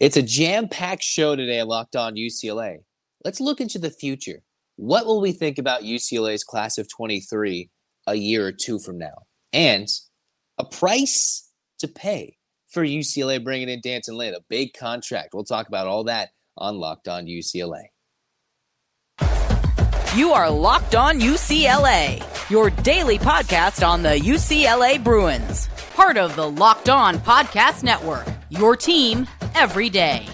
It's a jam packed show today, Locked On UCLA. Let's look into the future. What will we think about UCLA's class of 23 a year or two from now? And a price to pay for UCLA bringing in D'Anton Lynn, a big contract. We'll talk about all that on Locked On UCLA. You are Locked On UCLA, your daily podcast on the UCLA Bruins, part of the Locked On Podcast Network, your team every day.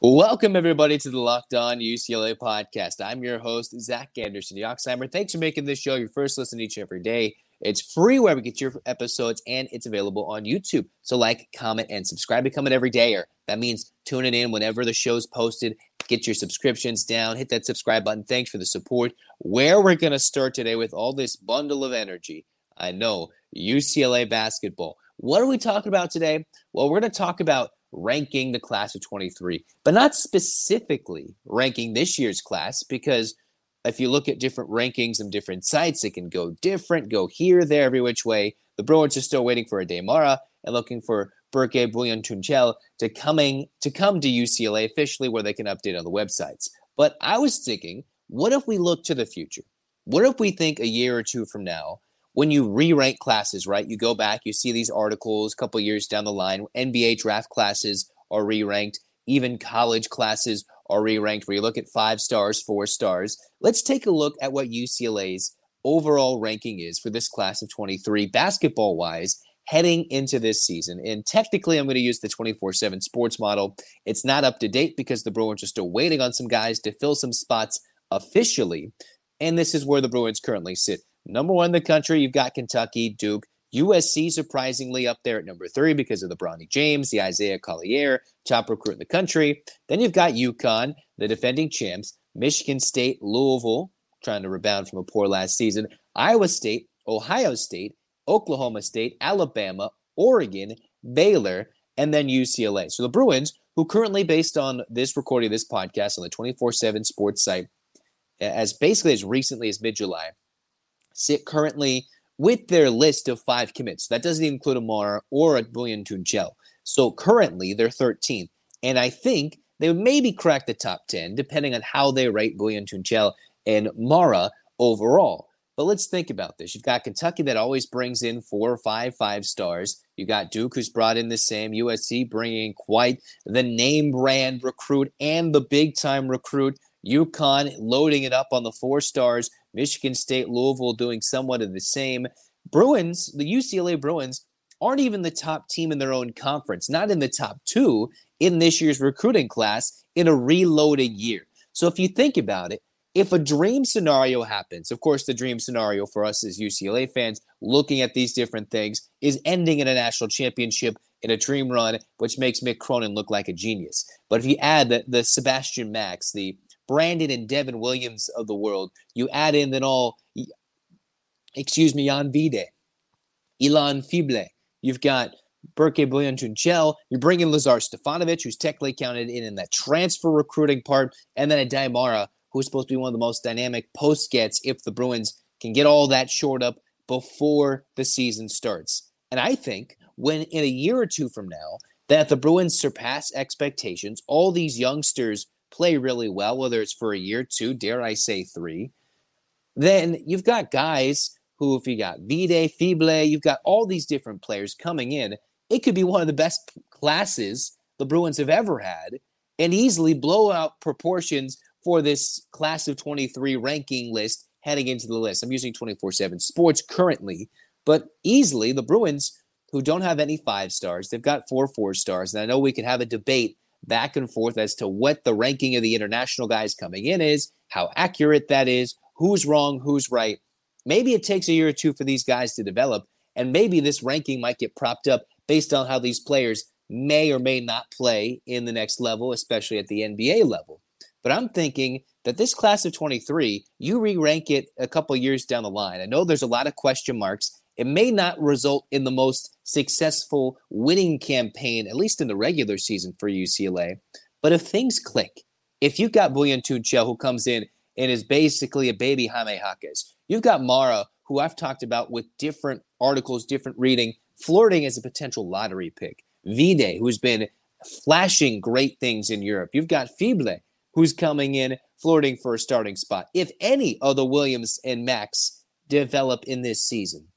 Welcome, everybody, to the Locked On UCLA podcast. I'm your host, Zach Anderson Yoxsimer. Thanks for making this show your first listen each and every day. It's free wherever you get your episodes, and it's available on YouTube. So, like, comment, and subscribe. To become an everydayer. That means tuning in whenever the show's posted. Get your subscriptions down. Hit that subscribe button. Thanks for the support. Where we're going to start today with all this bundle of energy. I know UCLA basketball. What are we talking about today? Well, we're going to talk about ranking the class of 23, but not specifically ranking this year's class because if you look at different rankings and different sites, it can go different, go here, there, every which way. The Bruins are still waiting for Aday Mara and looking for Berke Buyuktuncel to coming to come to UCLA officially where they can update on the websites. But I was thinking, what if we look to the future? What if we think a year or two from now, when you re-rank classes, right? You go back, you see these articles a couple years down the line, NBA draft classes are re-ranked, even college classes are re-ranked where you look at five stars, four stars. Let's take a look at what UCLA's overall ranking is for this class of 23 basketball wise heading into this season. And technically, I'm going to use the 24 7 sports model. It's not up to date because the Bruins are still waiting on some guys to fill some spots officially. And this is where the Bruins currently sit. Number one in the country, you've got Kentucky, Duke. USC surprisingly up there at number three because of the Bronny James, the Isaiah Collier, top recruit in the country. Then you've got UConn, the defending champs, Michigan State, Louisville, trying to rebound from a poor last season, Iowa State, Ohio State, Oklahoma State, Alabama, Oregon, Baylor, and then UCLA. So the Bruins, who currently, based on this recording of this podcast on the 24 7 sports site, as basically as recently as mid July, sit currently with their list of five commits. That doesn't include Amara or a Buyuktuncel. So currently they're 13th. And I think they maybe crack the top 10, depending on how they rate Buyuktuncel and Mara overall. But let's think about this. You've got Kentucky that always brings in four or five five stars. You got Duke, who's brought in the same. USC bringing quite the name brand recruit and the big time recruit. UConn loading it up on the four stars. Michigan State, Louisville doing somewhat of the same. Bruins, the UCLA Bruins, aren't even the top team in their own conference, not in the top two in this year's recruiting class in a reloading year. So if you think about it, if a dream scenario happens, of course, the dream scenario for us as UCLA fans looking at these different things is ending in a national championship in a dream run, which makes Mick Cronin look like a genius. But if you add the, the Sebastian Mack, the Brandon and Devin Williams of the world, you add in then all, excuse me, Jan Vide, Ilane Fibleuil, you've got Berke Buyuktuncel, you bring in Lazar Stefanovic, who's technically counted in in that transfer recruiting part, and then Aday Mara, who's supposed to be one of the most dynamic post gets if the Bruins can get all that shored up before the season starts. And I think when in a year or two from now that the Bruins surpass expectations, all these youngsters play really well, whether it's for a year, two, dare I say three, then you've got guys who, if you got Vide, Fibleuil, you've got all these different players coming in. It could be one of the best classes the Bruins have ever had and easily blow out proportions for this class of 23 ranking list heading into the list. I'm using 24 7 sports currently, but easily the Bruins, who don't have any five stars, they've got four four stars. And I know we could have a debate back and forth as to what the ranking of the international guys coming in is, how accurate that is, who's wrong, who's right. Maybe it takes a year or two for these guys to develop, and maybe this ranking might get propped up based on how these players may or may not play in the next level, especially at the NBA level. But I'm thinking that this class of 23, you re rank it a couple years down the line. I know there's a lot of question marks. It may not result in the most successful winning campaign, at least in the regular season for UCLA. But if things click, if you've got Buyuktuncel who comes in and is basically a baby Jaime Jaquez. You've got Mara, who I've talked about with different articles, different reading, flirting as a potential lottery pick. Vide, who's been flashing great things in Europe. You've got Fibleuil, who's coming in flirting for a starting spot. If any of the Williams and Max develop in this season,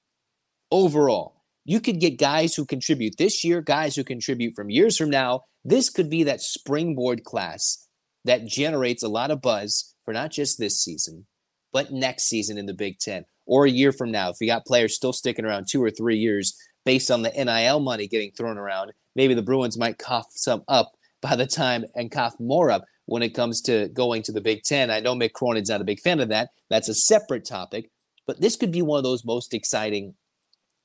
overall, you could get guys who contribute this year, guys who contribute from years from now. This could be that springboard class that generates a lot of buzz for not just this season, but next season in the Big Ten or a year from now. If you got players still sticking around two or three years based on the NIL money getting thrown around, maybe the Bruins might cough some up by the time and cough more up when it comes to going to the Big Ten. I know Mick Cronin's not a big fan of that. That's a separate topic. But this could be one of those most exciting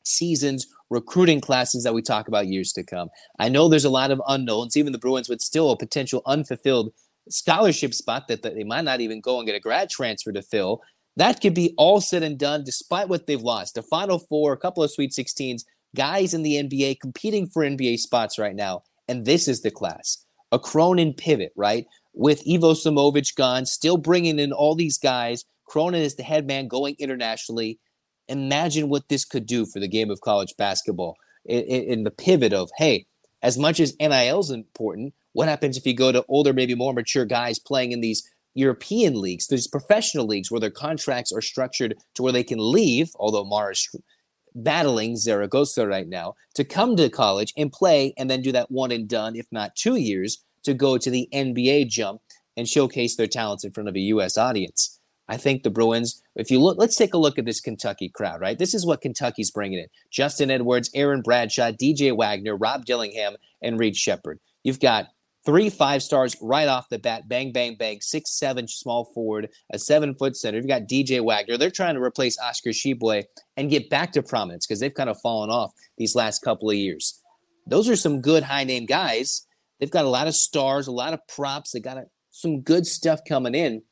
seasons, recruiting classes that we talk about years to come. I know there's a lot of unknowns, even the Bruins with still a potential unfulfilled scholarship spot that they might not even go and get a grad transfer to fill. That could be all said and done despite what they've lost. A Final Four, a couple of Sweet 16s, guys in the NBA competing for NBA spots right now. And this is the class. A Cronin pivot, right? With Ivo Simovic gone, still bringing in all these guys. Cronin is the head man going internationally. Imagine what this could do for the game of college basketball in, in the pivot of, hey, as much as NIL is important, what happens if you go to older, maybe more mature guys playing in these European leagues, these professional leagues where their contracts are structured to where they can leave, although Mara's battling Zaragoza right now, to come to college and play and then do that one and done, if not two years, to go to the NBA jump and showcase their talents in front of a U.S. audience. I think the Bruins, if you look, let's take a look at this Kentucky crowd, right? This is what Kentucky's bringing in Justin Edwards, Aaron Bradshaw, DJ Wagner, Rob Dillingham, and Reed Sheppard. You've got three five stars right off the bat. Bang, bang, bang. Six, seven small forward, a seven foot center. You've got DJ Wagner. They're trying to replace Oscar Tshiebwe and get back to prominence because they've kind of fallen off these last couple of years. Those are some good high name guys. They've got a lot of stars, a lot of props. They got a, some good stuff coming in.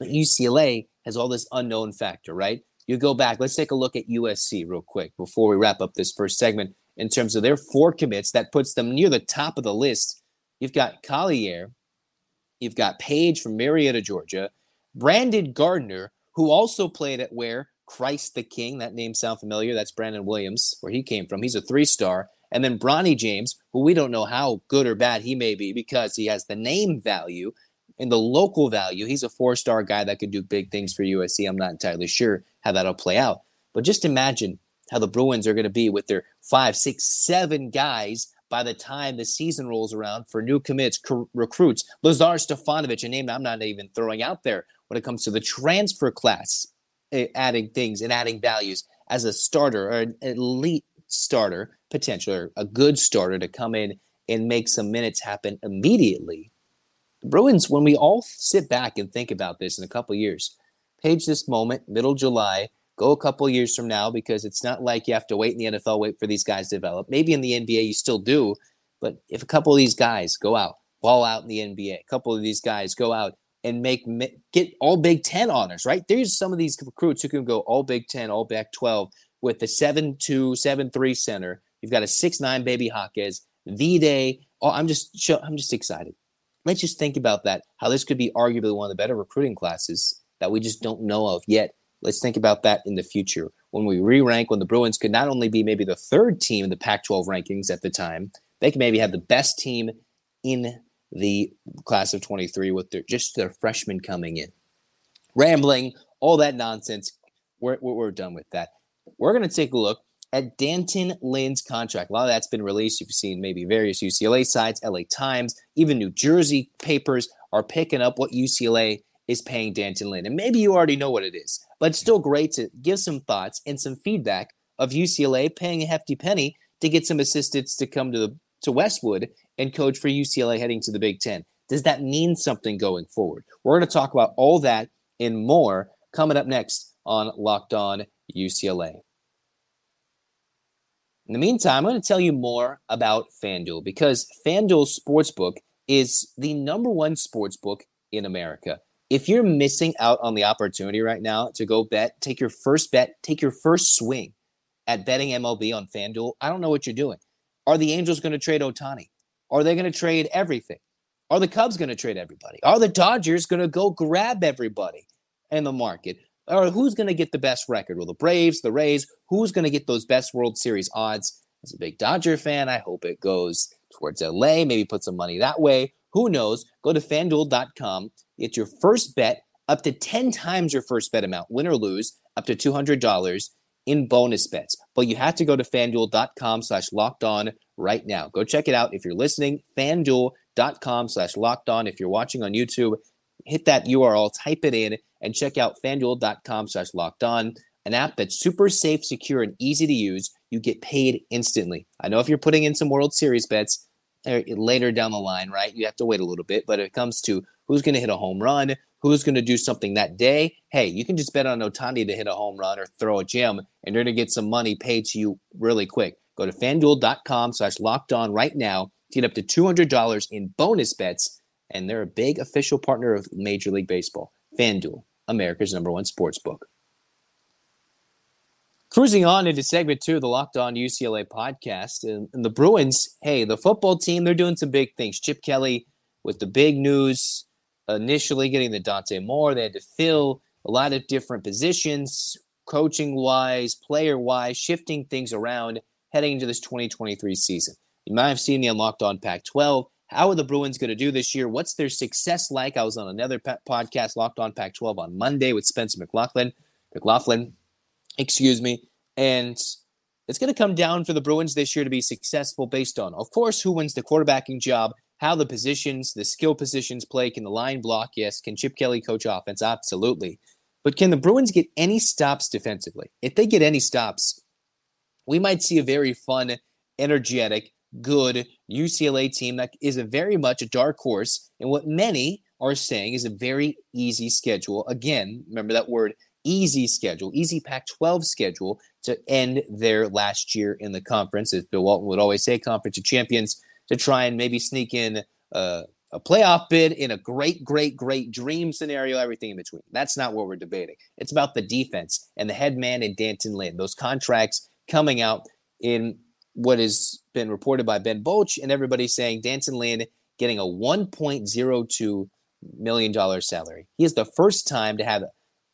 But UCLA has all this unknown factor, right? You go back, let's take a look at USC real quick before we wrap up this first segment in terms of their four commits that puts them near the top of the list You've got Collier. You've got Page from Marietta, Georgia. Brandon Gardner, who also played at where Christ the King. That name sound familiar? That's Brandon Williams, where he came from. He's a three star. And then Bronny James, who we don't know how good or bad he may be because he has the name value and the local value. He's a four star guy that could do big things for USC. I'm not entirely sure how that'll play out. But just imagine how the Bruins are going to be with their five, six, seven guys by the time the season rolls around for new commits, recruits. Lazar Stefanovic, a name I'm not even throwing out there when it comes to the transfer class, eh, adding things and adding values as a starter or an elite starter, potential, or a good starter to come in and make some minutes happen immediately. The Bruins, when we all sit back and think about this in a couple years, page this moment, middle July, Go a couple years from now because it's not like you have to wait in the NFL, wait for these guys to develop. Maybe in the NBA you still do, but if a couple of these guys go out, ball out in the NBA, a couple of these guys go out and make get all Big Ten honors, right? There's some of these recruits who can go all Big Ten, all Big Twelve with the seven two, seven three center. You've got a six nine baby Jaquez, Vide. Oh, I'm just I'm just excited. Let's just think about that. How this could be arguably one of the better recruiting classes that we just don't know of yet. Let's think about that in the future when we re rank, when the Bruins could not only be maybe the third team in the Pac 12 rankings at the time, they could maybe have the best team in the class of 23 with their, just their freshmen coming in. Rambling, all that nonsense. We're, we're done with that. We're going to take a look at D'Anton Lynn's contract. A lot of that's been released. You've seen maybe various UCLA sites, LA Times, even New Jersey papers are picking up what UCLA is paying D'Anton Lynn. And maybe you already know what it is, but it's still great to give some thoughts and some feedback of UCLA paying a hefty penny to get some assistants to come to the to Westwood and coach for UCLA heading to the Big Ten. Does that mean something going forward? We're going to talk about all that and more coming up next on Locked On UCLA. In the meantime, I'm going to tell you more about FanDuel because FanDuel Sportsbook is the number one sportsbook in America if you're missing out on the opportunity right now to go bet, take your first bet, take your first swing at betting MLB on FanDuel, I don't know what you're doing. Are the Angels going to trade Ohtani? Are they going to trade everything? Are the Cubs going to trade everybody? Are the Dodgers going to go grab everybody in the market? Or who's going to get the best record? Well, the Braves, the Rays, who's going to get those best World Series odds? As a big Dodger fan, I hope it goes towards LA, maybe put some money that way. Who knows? Go to fanduel.com, get your first bet up to 10 times your first bet amount, win or lose, up to $200 in bonus bets. But you have to go to fanduel.com slash locked on right now. Go check it out if you're listening. Fanduel.com slash locked on. If you're watching on YouTube, hit that URL, type it in, and check out fanduel.com slash locked on, an app that's super safe, secure, and easy to use. You get paid instantly. I know if you're putting in some World Series bets er, later down the line, right? You have to wait a little bit, but it comes to who's going to hit a home run, who's going to do something that day, hey, you can just bet on Ohtani to hit a home run or throw a gem, and you're going to get some money paid to you really quick. Go to fanduel.com slash locked on right now to get up to $200 in bonus bets, and they're a big official partner of Major League Baseball. FanDuel, America's number one sports book. Cruising on into segment two of the Locked On UCLA podcast. And, and the Bruins, hey, the football team, they're doing some big things. Chip Kelly with the big news initially getting the Dante Moore. They had to fill a lot of different positions, coaching wise, player wise, shifting things around heading into this 2023 season. You might have seen the Unlocked on Pac 12. How are the Bruins going to do this year? What's their success like? I was on another podcast, Locked on Pac 12, on Monday with Spencer McLaughlin. McLaughlin, excuse me. And it's going to come down for the Bruins this year to be successful based on, of course, who wins the quarterbacking job how the positions, the skill positions play. Can the line block? Yes. Can Chip Kelly coach offense? Absolutely. But can the Bruins get any stops defensively? If they get any stops, we might see a very fun, energetic, good UCLA team that is a very much a dark horse and what many are saying is a very easy schedule. Again, remember that word easy schedule, easy Pac 12 schedule to end their last year in the conference. As Bill Walton would always say, conference of champions to try and maybe sneak in a, a playoff bid in a great, great, great dream scenario, everything in between. That's not what we're debating. It's about the defense and the head man in D'Anton Lynn. Those contracts coming out in what has been reported by Ben Bolch and everybody saying D'Anton Lynn getting a $1.02 million salary. He is the first time to have,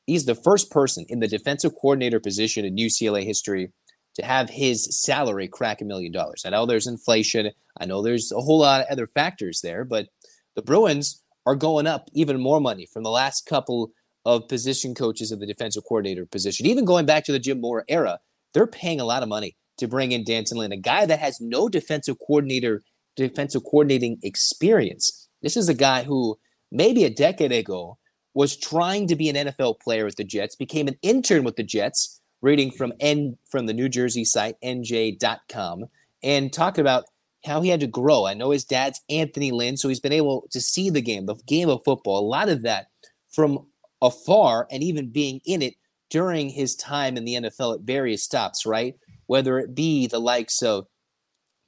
he's the first person in the defensive coordinator position in UCLA history to have his salary crack a million dollars. I know there's inflation. I know there's a whole lot of other factors there, but the Bruins are going up even more money from the last couple of position coaches of the defensive coordinator position. Even going back to the Jim Mora era, they're paying a lot of money to bring in D'Anton Lynn, a guy that has no defensive coordinator, defensive coordinating experience. This is a guy who maybe a decade ago was trying to be an NFL player with the Jets, became an intern with the Jets, reading from N from the New Jersey site NJ.com and talking about how he had to grow. I know his dad's Anthony Lynn, so he's been able to see the game, the game of football, a lot of that from afar and even being in it during his time in the NFL at various stops, right? Whether it be the likes of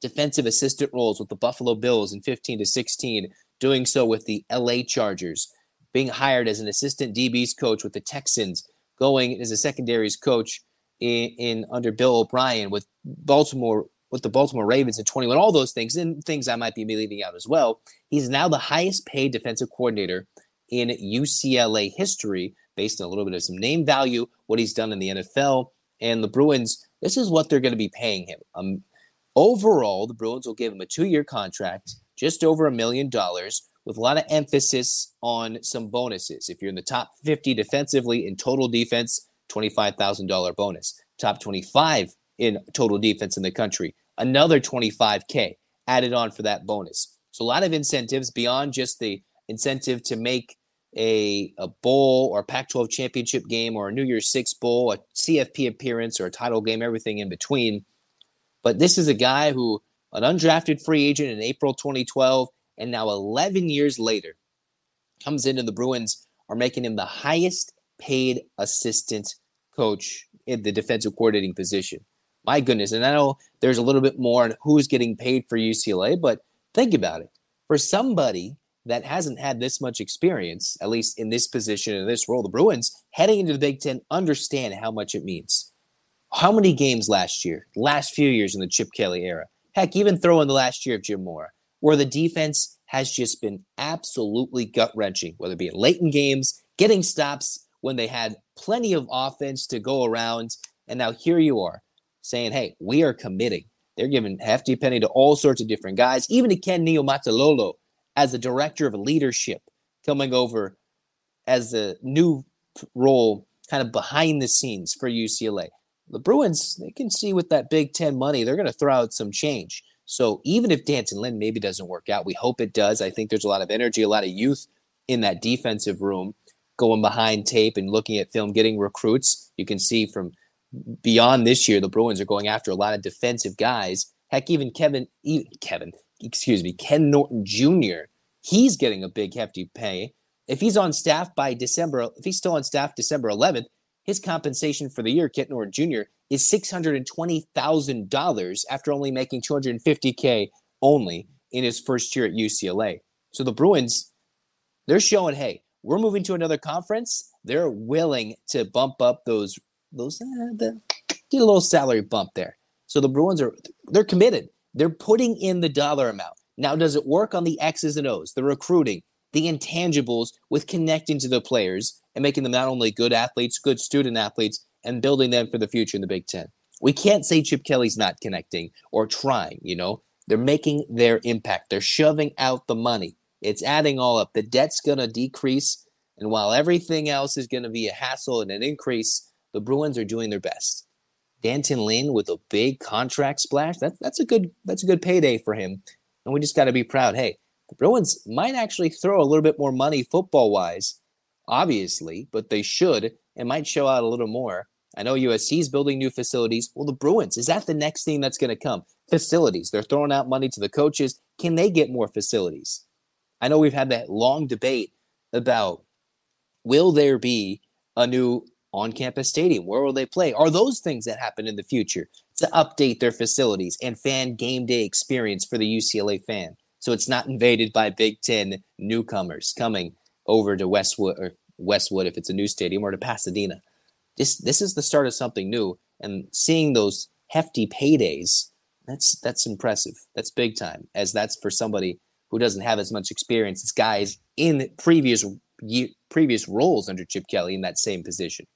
defensive assistant roles with the Buffalo Bills in 15 to 16, doing so with the LA Chargers, being hired as an assistant DB's coach with the Texans, going as a secondaries coach in, in under Bill O'Brien with Baltimore with the Baltimore Ravens in 21, all those things and things I might be leaving out as well. He's now the highest paid defensive coordinator in UCLA history based on a little bit of some name value, what he's done in the NFL. And the Bruins, this is what they're going to be paying him. Um, overall, the Bruins will give him a two year contract, just over a million dollars, with a lot of emphasis on some bonuses. If you're in the top 50 defensively in total defense, $25,000 bonus. Top 25 in total defense in the country, another 25K added on for that bonus. So a lot of incentives beyond just the incentive to make a, a bowl or Pac 12 championship game or a New Year's Six bowl, a CFP appearance or a title game, everything in between. But this is a guy who, an undrafted free agent in April 2012, and now 11 years later, comes into the Bruins are making him the highest paid assistant coach in the defensive coordinating position. My goodness. And I know there's a little bit more on who's getting paid for UCLA, but think about it. For somebody that hasn't had this much experience, at least in this position, in this role, the Bruins heading into the Big Ten understand how much it means. How many games last year, last few years in the Chip Kelly era? Heck, even throw in the last year of Jim Mora where the defense has just been absolutely gut wrenching, whether it be in late in games, getting stops when they had plenty of offense to go around. And now here you are saying, hey, we are committing. They're giving hefty penny to all sorts of different guys, even to Ken Niumatalolo as the director of leadership coming over as the new role kind of behind the scenes for UCLA. The Bruins, they can see with that Big Ten money, they're going to throw out some change. So even if D'Anton Lynn maybe doesn't work out, we hope it does. I think there's a lot of energy, a lot of youth in that defensive room going behind tape and looking at film, getting recruits. You can see from beyond this year, the Bruins are going after a lot of defensive guys. Heck, even Kevin, even Kevin, excuse me, Ken Norton Jr. He's getting a big hefty pay. If he's on staff by December, if he's still on staff December 11th, his compensation for the year, Ken Norton Jr., is $620,000 after only making 250K only in his first year at UCLA. So the Bruins, they're showing, hey, we're moving to another conference. They're willing to bump up those, those, uh, the, get a little salary bump there. So the Bruins are, they're committed. They're putting in the dollar amount. Now, does it work on the X's and O's, the recruiting, the intangibles with connecting to the players and making them not only good athletes, good student athletes, and building them for the future in the Big Ten. We can't say Chip Kelly's not connecting or trying, you know. They're making their impact. They're shoving out the money. It's adding all up. The debt's going to decrease. And while everything else is going to be a hassle and an increase, the Bruins are doing their best. D'Anton Lynn with a big contract splash, that, that's a good that's a good payday for him. And we just got to be proud. Hey, the Bruins might actually throw a little bit more money football wise, obviously, but they should and might show out a little more. I know USC is building new facilities. Well, the Bruins, is that the next thing that's going to come? Facilities. They're throwing out money to the coaches. Can they get more facilities? I know we've had that long debate about will there be a new on campus stadium? Where will they play? Are those things that happen in the future to update their facilities and fan game day experience for the UCLA fan? so it's not invaded by Big Ten newcomers coming over to Westwood or Westwood if it's a new stadium or to Pasadena. This this is the start of something new, and seeing those hefty paydays, that's that's impressive. That's big time, as that's for somebody who doesn't have as much experience as guys in previous previous roles under Chip Kelly in that same position.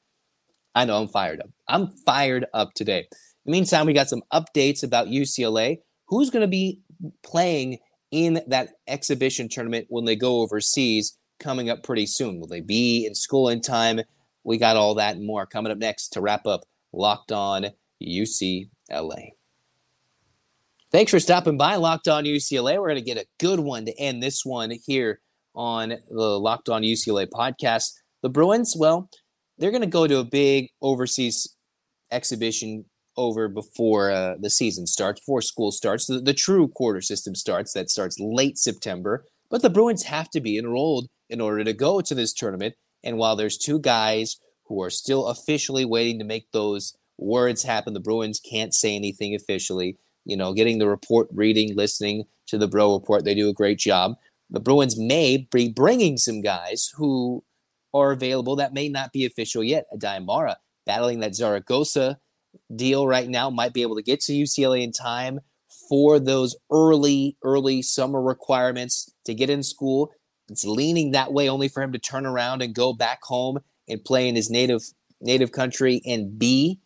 I know I'm fired up. I'm fired up today. In the meantime, we got some updates about UCLA. Who's going to be playing in that exhibition tournament when they go overseas coming up pretty soon. Will they be in school in time? We got all that and more coming up next to wrap up Locked On UCLA. Thanks for stopping by Locked On UCLA. We're going to get a good one to end this one here on the Locked On UCLA podcast. The Bruins, well, they're going to go to a big overseas exhibition over before uh, the season starts, before school starts. The, the true quarter system starts. That starts late September. But the Bruins have to be enrolled in order to go to this tournament. And while there's two guys who are still officially waiting to make those words happen, the Bruins can't say anything officially. You know, getting the report, reading, listening to the Bro report, they do a great job. The Bruins may be bringing some guys who are available that may not be official yet. Aday Mara battling that Zaragoza deal right now might be able to get to UCLA in time for those early, early summer requirements to get in school. It's leaning that way only for him to turn around and go back home and play in his native native country and be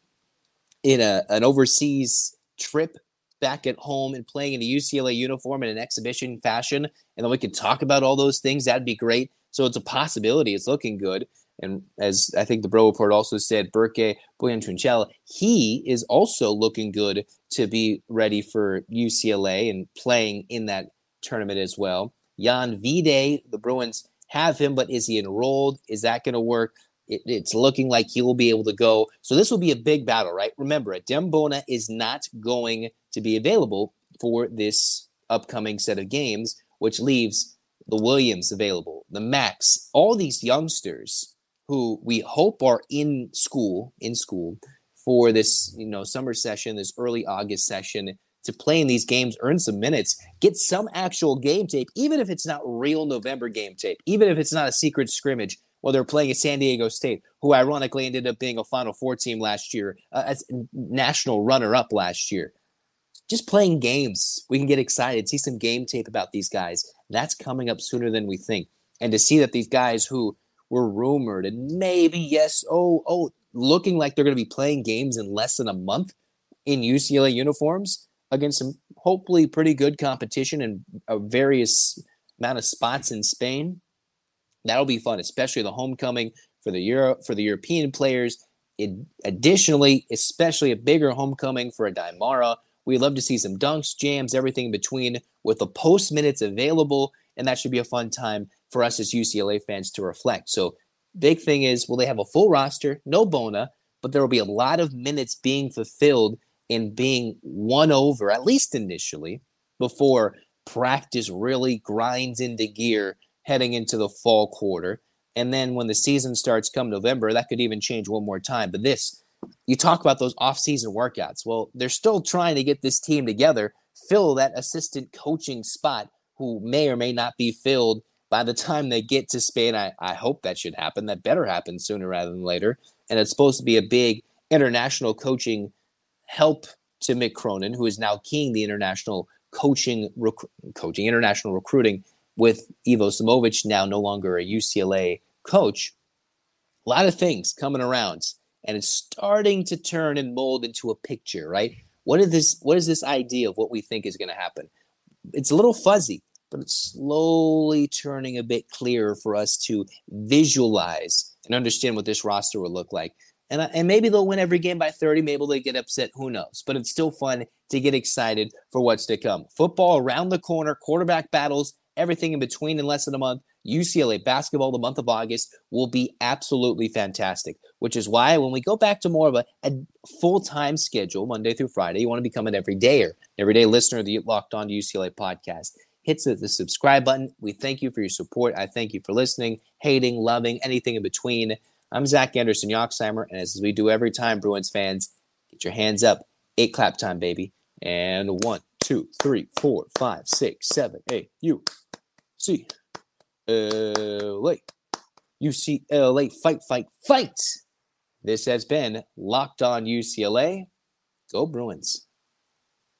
in a, an overseas trip back at home and playing in a UCLA uniform in an exhibition fashion. And then we can talk about all those things. That'd be great. So it's a possibility. It's looking good. And as I think the Bro Report also said, Berke Buyuktuncel, he is also looking good to be ready for UCLA and playing in that tournament as well. Jan Vide, the Bruins have him, but is he enrolled? Is that going to work? It, it's looking like he will be able to go. So this will be a big battle, right? Remember, Adem Bona is not going to be available for this upcoming set of games, which leaves the Williams available, the Max, all these youngsters who we hope are in school in school for this you know summer session this early august session to play in these games earn some minutes get some actual game tape even if it's not real november game tape even if it's not a secret scrimmage while they're playing at san diego state who ironically ended up being a final four team last year uh, as national runner up last year just playing games. We can get excited, see some game tape about these guys. That's coming up sooner than we think. And to see that these guys who were rumored and maybe, yes, oh, oh, looking like they're going to be playing games in less than a month in UCLA uniforms against some hopefully pretty good competition and a uh, various amount of spots in Spain. That'll be fun, especially the homecoming for the Euro for the European players. It, additionally, especially a bigger homecoming for a Aimara. We love to see some dunks, jams, everything in between with the post minutes available, and that should be a fun time for us as UCLA fans to reflect. So, big thing is, will they have a full roster? No Bona, but there will be a lot of minutes being fulfilled and being won over, at least initially, before practice really grinds into gear heading into the fall quarter. And then when the season starts come November, that could even change one more time. But this, you talk about those off-season workouts. Well, they're still trying to get this team together, fill that assistant coaching spot who may or may not be filled by the time they get to Spain. I, I hope that should happen. That better happen sooner rather than later. And it's supposed to be a big international coaching help to Mick Cronin, who is now keying the international coaching, rec- coaching international recruiting with Ivo Simovic, now no longer a UCLA coach. A lot of things coming around, and it's starting to turn and mold into a picture, right? What is this? What is this idea of what we think is going to happen? It's a little fuzzy, but it's slowly turning a bit clearer for us to visualize and understand what this roster will look like. And, uh, and maybe they'll win every game by 30. Maybe they get upset. Who knows? But it's still fun to get excited for what's to come. Football around the corner, quarterback battles, everything in between in less than a month. UCLA basketball, the month of August, will be absolutely fantastic, which is why when we go back to more of a, a full time schedule, Monday through Friday, you want to become an everydayer, everyday listener of the Locked On UCLA podcast. Hit the, the subscribe button. We thank you for your support. I thank you for listening, hating, loving, anything in between. I'm Zach Anderson Yoxsimer, and as we do every time, Bruins fans, get your hands up. Eight clap time, baby. And one, two, three, four, five, six, seven, eight. You see, Uh, LA. UCLA, fight, fight, fight. This has been Locked On UCLA. Go Bruins.